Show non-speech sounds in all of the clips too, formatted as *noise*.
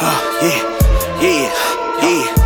yeah, yeah, yeah,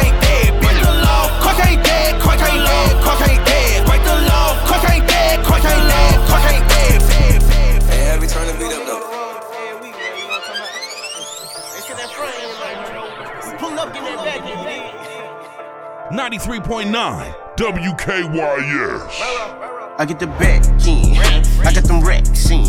93.9 WKYS. I get the back in. I got them racks in.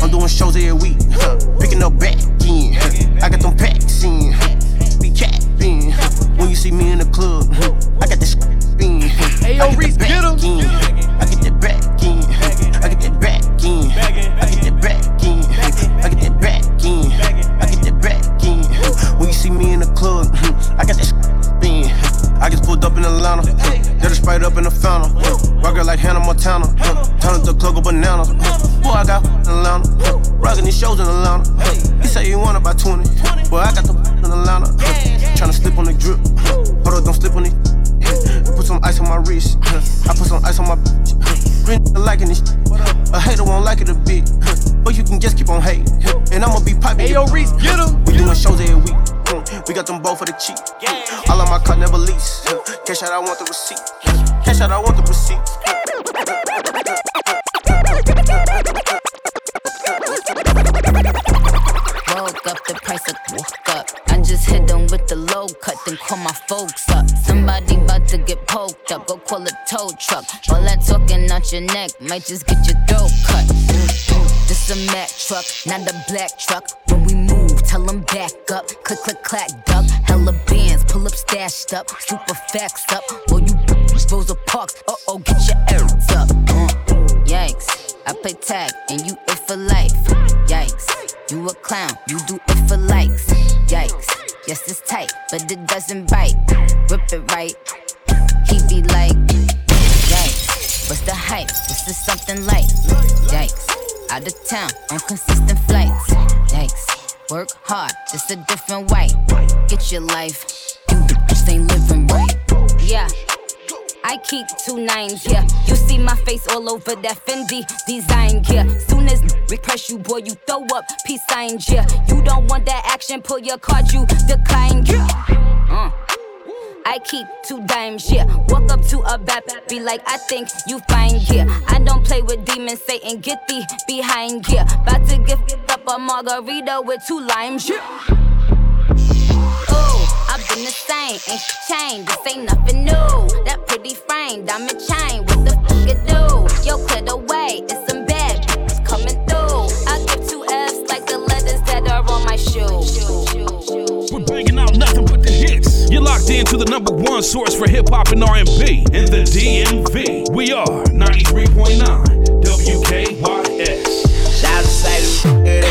*laughs* I'm doing shows every week. *laughs* Picking up back in. I got them packs in. *laughs* Be capping. When you see me in the club, I got this spin. Hey, yo, Reese, get him. I get that back in. I get that back in. I get that back in. I get that back in. I get that back in. When you see me in the club, I got that spin. I just pulled up in Atlanta. Got a sprayed up in the fountain. Rocker like Hannah Montana. Turn the club of bananas. Boy, I got in Atlanta. Rocking these shows in Atlanta. He say he want about 20. Boy, I got the *laughs* in Atlanta. Tryna slip on the drip. Hold up, don't slip on it. Put some ice on my wrist. I put some ice on my. Green liking this. A hater won't like it a bit. But you can just keep on hating. And I'ma be popping. Hey, yo, Reese, get him. We doing shows every week. We got them both for the cheap. All of my cut never lease. Cash out, I want the receipt. Cash out, I want the receipt. Woke up, the price of woke up. I just hit them with the low cut, then call my folks up. Somebody about to get poked up, go call a tow truck. All that talking out your neck might just get your throat cut. This a Mack truck, not a black truck. When we move, tell them back up. Click, click, clack, duck. Hella bands, pull up, stashed up. Super facts up. Or you Rosa Parks, uh oh, get your errands up. Uh, yikes, I play tag and you it for life. Yikes, you a clown, you do it for likes. Yikes, yes, it's tight, but it doesn't bite. Rip it right, he be like, yikes, what's the hype? This is something light. Yikes out of town on consistent flights. Work hard, just a different way. Get your life, you just ain't living right. Yeah. I keep two nines, yeah. You see my face all over that Fendi design, yeah. Soon as we press you, boy, you throw up peace signs, yeah. You don't want that action, pull your card, you decline, yeah. Uh. I keep two dimes, yeah. Walk up to a bad be like, I think you fine, yeah. I don't play with demons, Satan, get thee behind, yeah. About to give a margarita with two limes, yeah. Oh, I've been the same, ain't she changed, this ain't nothing new. That pretty frame, diamond chain, what the fuck it do? Yo, clear the way, it's some bad bitches coming through. I give two F's like the letters that are on my shoe. We're banging out nothing but the hits. You're locked into the number one source for hip hop and R&B in the DMV. We are 93.9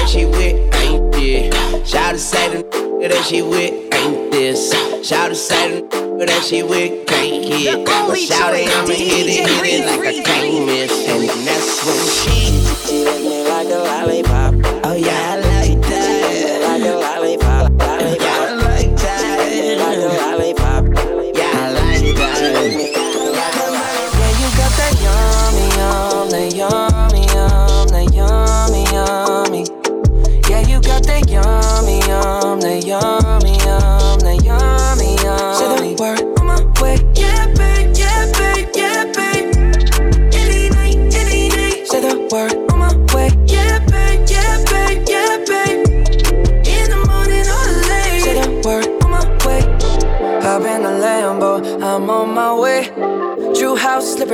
that she with ain't this. Shout to say the that she with ain't this. Shout to say the that she with can't hit. But shout it, I'ma hit it, hit it like I can't miss. And that's when she, she lick me like a lollipop.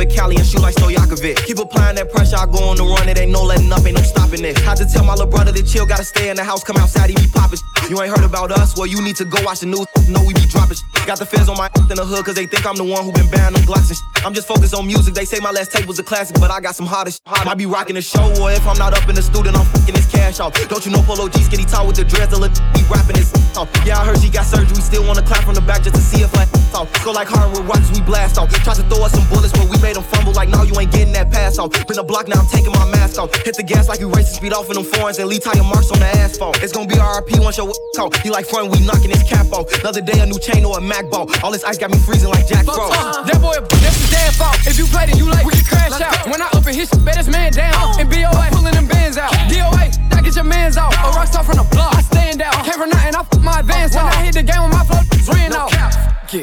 Up Cali and shoot like Stojakovic. Keep applying that pressure, I go on the run. It ain't no letting up, ain't no stopping it. Had to tell my little brother to chill, gotta stay in the house, come outside, he be popping. You ain't heard about us? Well, you need to go watch the news. Know we be dropping. Got the feds on my in the hood, cause they think I'm the one who been banned them Glocks. I'm just focused on music. They say my last tape was a classic, but I got some hotter shit. I be rocking the show, or if I'm not up in the studio, I'm fucking this cash off. Don't you know Polo G skinny tall with the dreads, the be rapping this still wanna clap from the back just to see if I off. Go like hard with rocks, we blast off. Tried to throw us some bullets, but we made them fumble like, no, you ain't getting that pass off. Been a block, now I'm taking my mask off. Hit the gas like you racing speed off in them foreigns and leave tire marks on the asphalt. It's gonna be RP once your talk. He like front, we knocking his cap off. Another day, a new chain or a Mac ball. All this ice got me freezing like Jack Frost. Uh, that boy, that's his damn fault. If you played it, you like, we can crash out. When I up and hit, bet this man down. And BOA, pulling them bands out. DOA, I get your mans out. A rock star from the block, I stand out. Came from nothing, I fuck my advance out. When I hit the game with my flow, it's ran out.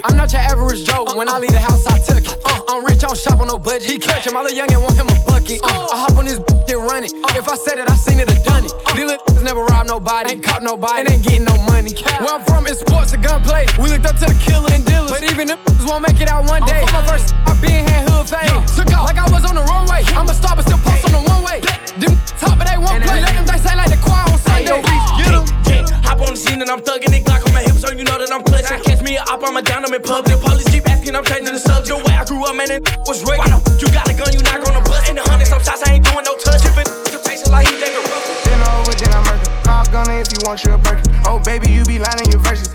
I'm not your average Joe. When I leave the house, I took it. Uh, I'm rich, I don't shop on no budget. He clutch him, all the youngin' want him a bucket. Uh, I hop on this and run it. If I said it, I seen it, I done it. These little never rob nobody, ain't caught nobody, and ain't getting no money. Where I'm from, it's sports and gunplay. We looked up to the killer and dealers, but even them won't make it out one day. My first, I been had hood fame. Took off like I was on the runway. I'm a star, but still post on the one way. Them top, but they won't play. Let them dice like the choir on Sunday. Get him. Hop on the scene and I'm thugging it, Glock on so you know that I'm clutching. Catch me a op, I'm a down, I'm in public. Police keep asking, I'm changing the subject. Way I grew up, man, it was rigged. Why the you got a gun, you not gonna bust? In the hundred, some shots, I ain't doing no touch. If it you taste it like he David Ruffin. Then over, then I murder. Call gunner if you want your a burger. Oh, baby, you be lying your verses.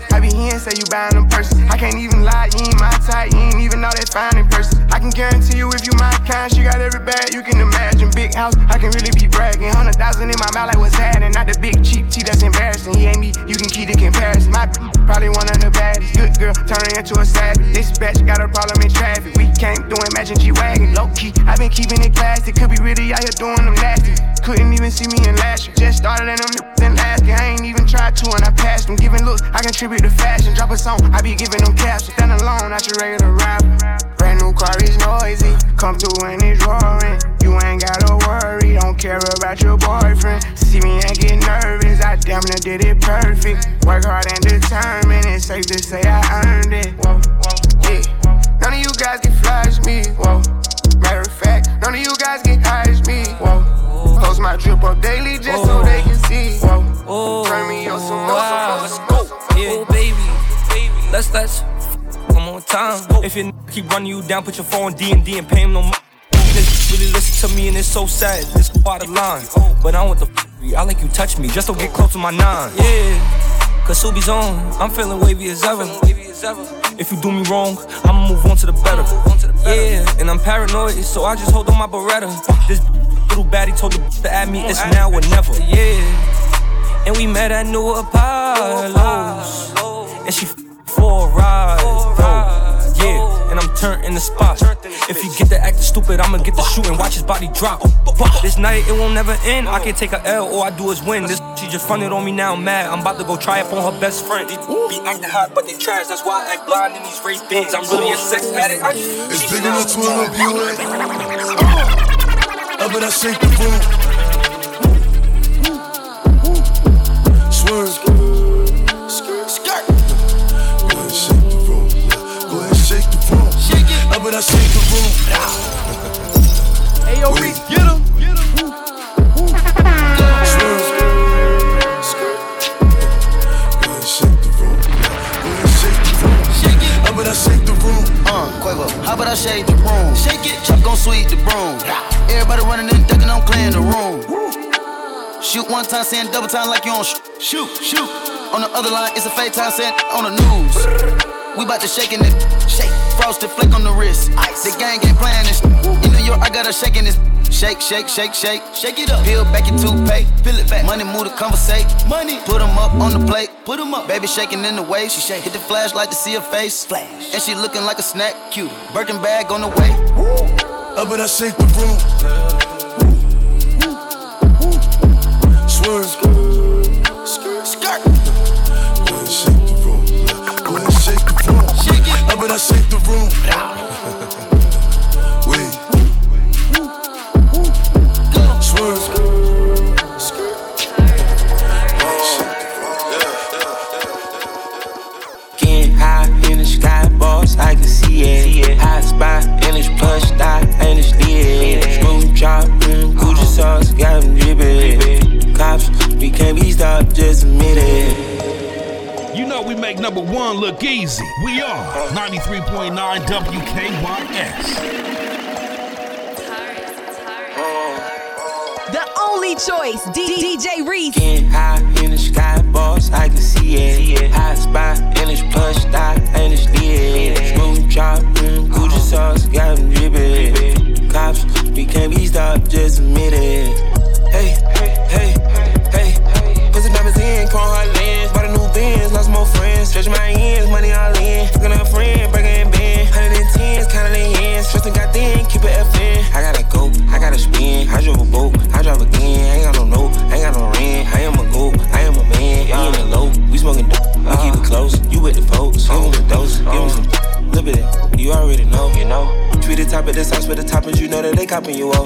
Say you buying them purses. I can't even lie, you ain't my type. You ain't even know that fine in person. I can guarantee you if you my kind, she got every bag you can imagine. Big house, I can really be bragging. Hundred thousand in my mouth, like what's happening? Not the big cheap tea that's embarrassing. He ain't me, you can keep the comparison. My probably one of the baddest. Good girl, turning into a savage. This bitch got a problem in traffic. We can't do imagine G wagon. Low key, I been keeping it classy. Could be really out here doing them nasty. Couldn't even see me in last year. Just started in them in last year. I ain't even tried to and I passed them. Giving looks, I contribute to fashion. Drop a song, I be giving them caps. Stand alone, not your regular rapper. Brand new car is noisy. Come through and it's roaring. You ain't gotta worry, don't care about your boyfriend. See me and get nervous, I damn near did it perfect. Work hard and determined, it's safe to say I earned it. Whoa, whoa, yeah. None of you guys can flash me. Whoa. Matter of fact, none of you guys get high as me. Whoa. Post my drip up daily just so they can see. Whoa. Turn me on some more, some more, some more, some. Yeah, baby, baby. Let's let's one more time. If your keep running you down, put your phone D and D and pay him no more. This really listen to me and it's so sad. This part of line, but I want the. F- I like you touch me, just don't get close to my nine. Yeah, cause Subi's on. I'm feeling wavy as ever. If you do me wrong, I'ma move on to the better. Yeah, and I'm paranoid, so I just hold on my Beretta. This little baddie told the bitch to add me, it's now or never. Yeah, and we met at New Apollo's, and she f- for a ride. Yo, yeah, and I'm turned in the spot. If you get the acting stupid, I'ma get the shooting. Watch his body drop. This night it won't never end. I can't take a L, all I do is win. This she just fronted on me now. I'm mad. I'm about to go try up on her best friend. These be acting hot, but they trash. That's why I act blind in these race things. I'm really a sex addict. I just It's big enough to up you eh? In. Up and I shake the room. Swerve. skirt. Go ahead, shake the room. Go ahead, shake the room. Up and I shake the room. Hey, yo, Reese, get him. Swerve. Go ahead, shake the room. Go ahead, shake the room. Up and I shake the room. Uh, Quavo, how about I shake the room? Shake it, Chuck gon' sweep the broom. Everybody running and thinking I'm clean the room. Shoot one time, saying double time like you on sh- shoot, shoot. On the other line, it's a fake time, saying on the news. We bout to shake in it, shake. Frosted flick on the wrist. Ice. The gang ain't playing this. In New York, I got her shaking this. Shake, shake, shake, shake. Shake it up. Peel back your toothpaste. Peel it back. Money move to conversate. Money. Put 'em up on the plate. Put 'em up. Baby shaking in the way. She shake. Hit the flashlight to see her face. Flash. And she looking like a snack. Cute. Birkin bag on the way. Up and I shake the room. Number look easy. We are 93.9 WKYS. The only choice, D- DJ Reese. Getting high in the sky, boss, I can see it. Hot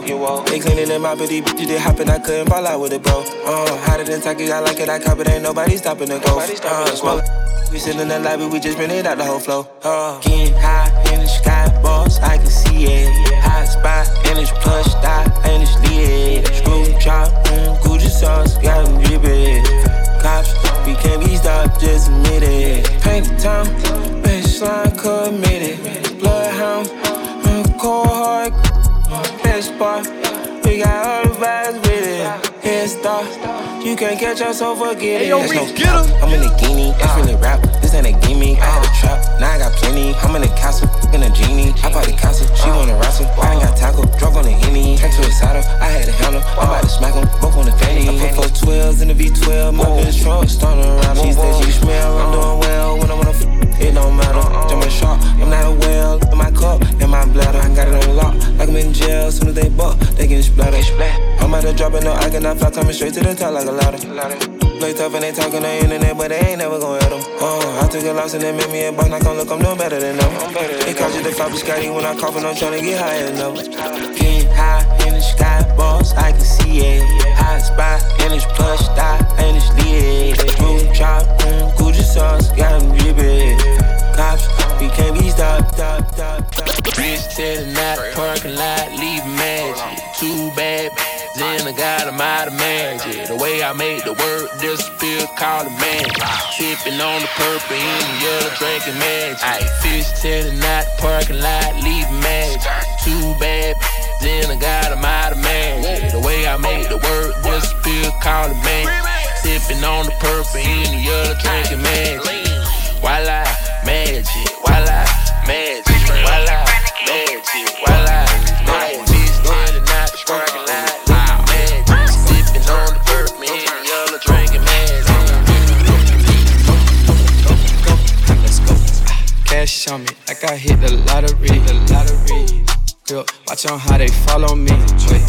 copping you off. They cleaning out, but these bitches they hopping, I couldn't fall out with it, bro. Uh, hotter than Taki, I like it, I cop it, ain't nobody stopping the go. Uh, smoke. We sitting in the lobby, we just rented out the whole flow. Uh, getting high in the sky, boss, I can see it. Hot spot, and it's plush dot, and it's lit. Screw drop, mm, Gucci sauce, got them drippin'. Cops, we can't be stopped, just admit it. Paint the town, baseline committed. Bloodhound, mm, cold hard. We got all the vibes with it. Head start, you can't catch us, so forget it. That's Reese, no get. 'em. I'm in a guinea, that's really rap. To the top like a ladder. Play tough and they talking on the internet, but they ain't never gonna hit them. Uh, I took a loss and they made me a boss, not gonna look, I'm no better than them. It cost you the flop Scotty when I cough and I'm tryna get higher enough. Getting high Sipping on the purple in the yellow, drinking magic. Ayy, fish tell the night, parking lot, leave magic. Too bad, then I got 'em out of magic. The way I made the word disappear, call it magic. Sipping on the purple in the yellow, drinking magic. Watch on how they follow me. Wait,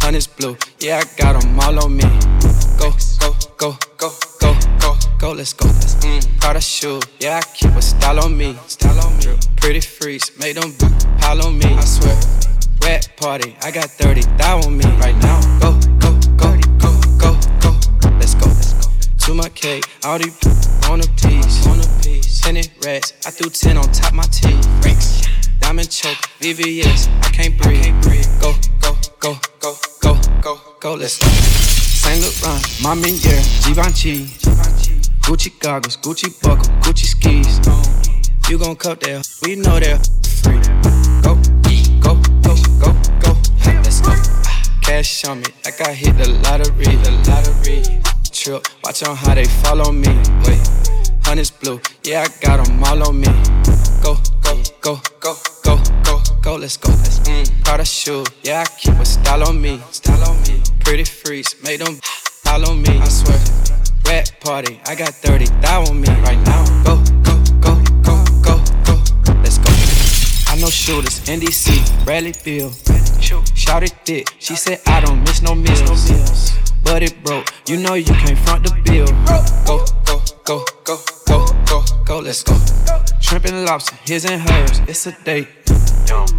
honey's blue, yeah, I got them all on me. Go, go, go, go, go, go, go, let's go. Mm, Prada shoe, yeah, I keep a style on me. Style on me. Pretty freaks, make them pile on me. I swear, red party, I got 30 thou on me right now. Go, go, go, go, go, go, let's go. Let's go. To my cake, all these on a piece, on a piece. Ten rats, I threw ten on top my teeth. Diamond choke, VVS, I can't breathe. Go, go, go, go, go, go, go, let's go. Saint Laurent, Mama yeah, Givenchy. Gucci goggles, Gucci buckle, Gucci skis. You gon' cut there, we know they're free. Go, go, go, go, go, let's go. Cash on me, like I hit the lottery, the lottery. Trip, watch on how they follow me. Wait, honey's blue, yeah, I got them all on me. Go, go, go, go, go, go, go, let's go. Mm, Prada shoe, yeah, I keep a style on me. Style on me. Pretty freaks, make them follow me. I swear. Rat party, I got 30 thou on me right now. Go, go, go, go, go, go, let's go. I know shooters, NDC, Bradley Beal. Shout it thick, she said I don't miss no meals. But it broke, you know you can't front the bill. Go, go, go, go, go, go, go, let's go. Shrimp and lobster, his and hers, it's a date.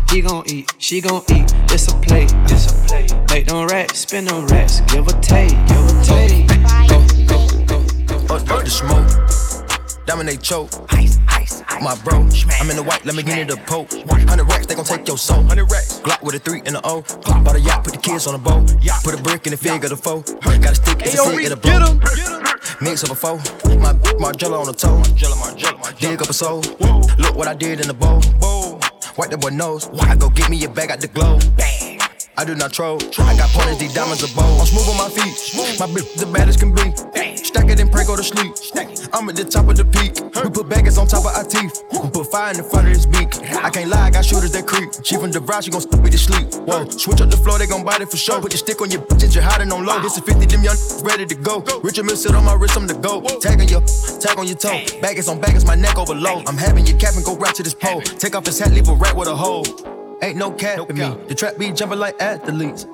He gon' eat, she gon' eat, it's a plate. It's a plate. Make them racks, spin them racks, give a take, give a take. Go, go, go, go. Up, up the smoke, dominate choke. Ice, ice, ice. My bro, I'm in the white, let me get in the poke. 100 racks, they gon' take your soul. 100 racks. Glock with a 3 and a O. Bought a yacht, put the kids on a boat. Put a brick in the fig of the foe. Got a stick, it's a stick of the blow. Mix up a foe. My Margiela on the toe. Dig up a soul. Whoa. Look what I did in the bowl. Wipe the boy nose. I go get me a bag out the globe. I do not troll. I got pointers, these diamonds are bold. I'm smooth on my feet. My bitch the baddest can be. Stack it and pray, go to sleep. I'm at the top of the peak. We put baggers on top of our teeth. We put fire in the front of his beak. I can't lie, I got shooters that creep. She from the brow, she gon' stop me to sleep. Whoa, switch up the floor, they gon' bite it for sure. Put your stick on your bitch, you're hiding on low. This is 50, them young ready to go. Richard Mille sit on my wrist, I'm the go. Tag on your, tag on your toe. Baggers on baggers, my neck over low. I'm having your cap and go right to this pole. Take off his hat, leave a rat with a hole. Ain't no cap no in me. The trap be jumping like athletes.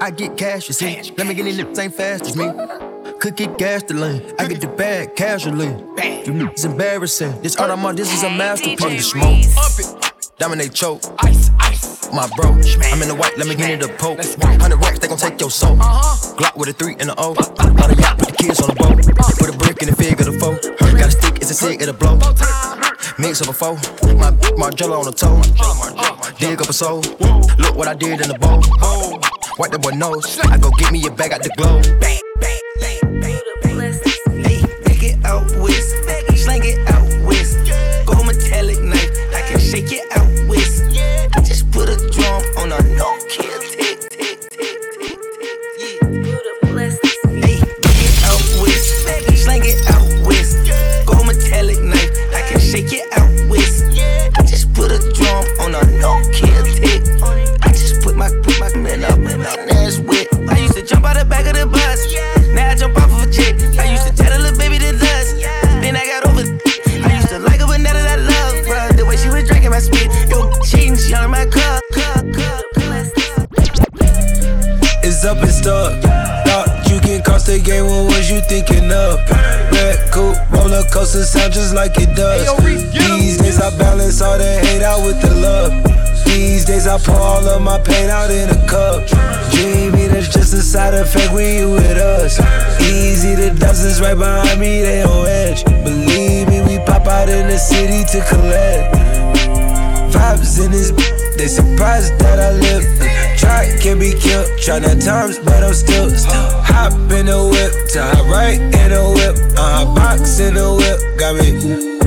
I get cash, you see. Let me get in lips ain't fast as me. Could get gas to lean. I get the bag casually. It's embarrassing. This art I'm on, this is a masterpiece. Pump the smoke. Up it. Dominate choke. Ice, ice. My bro, I'm in the white, let me get in the poke. 100 racks, they gon' take your soul. Uh-huh. Glock with a 3 and a O. Bought a yacht, put the kids on the boat. Put a brick in the fig of the foe. Got a stick, it's a stick, it'll blow. Mix up a foe. My Margiela on the toe. Dig up a soul. Look what I did in the bowl. Wipe the boy nose. I go get me a bag out the globe. Days I pour all of my pain out in a cup. Dreamy, that's just a side effect when you with us. Easy, the dozens right behind me, they on edge. Believe me, we pop out in the city to collect. Vibes in this, they surprised that I live. Try can be killed, try nine times, but I'm still, still hop in the whip, to hop right in the whip, uh, box in the whip, got me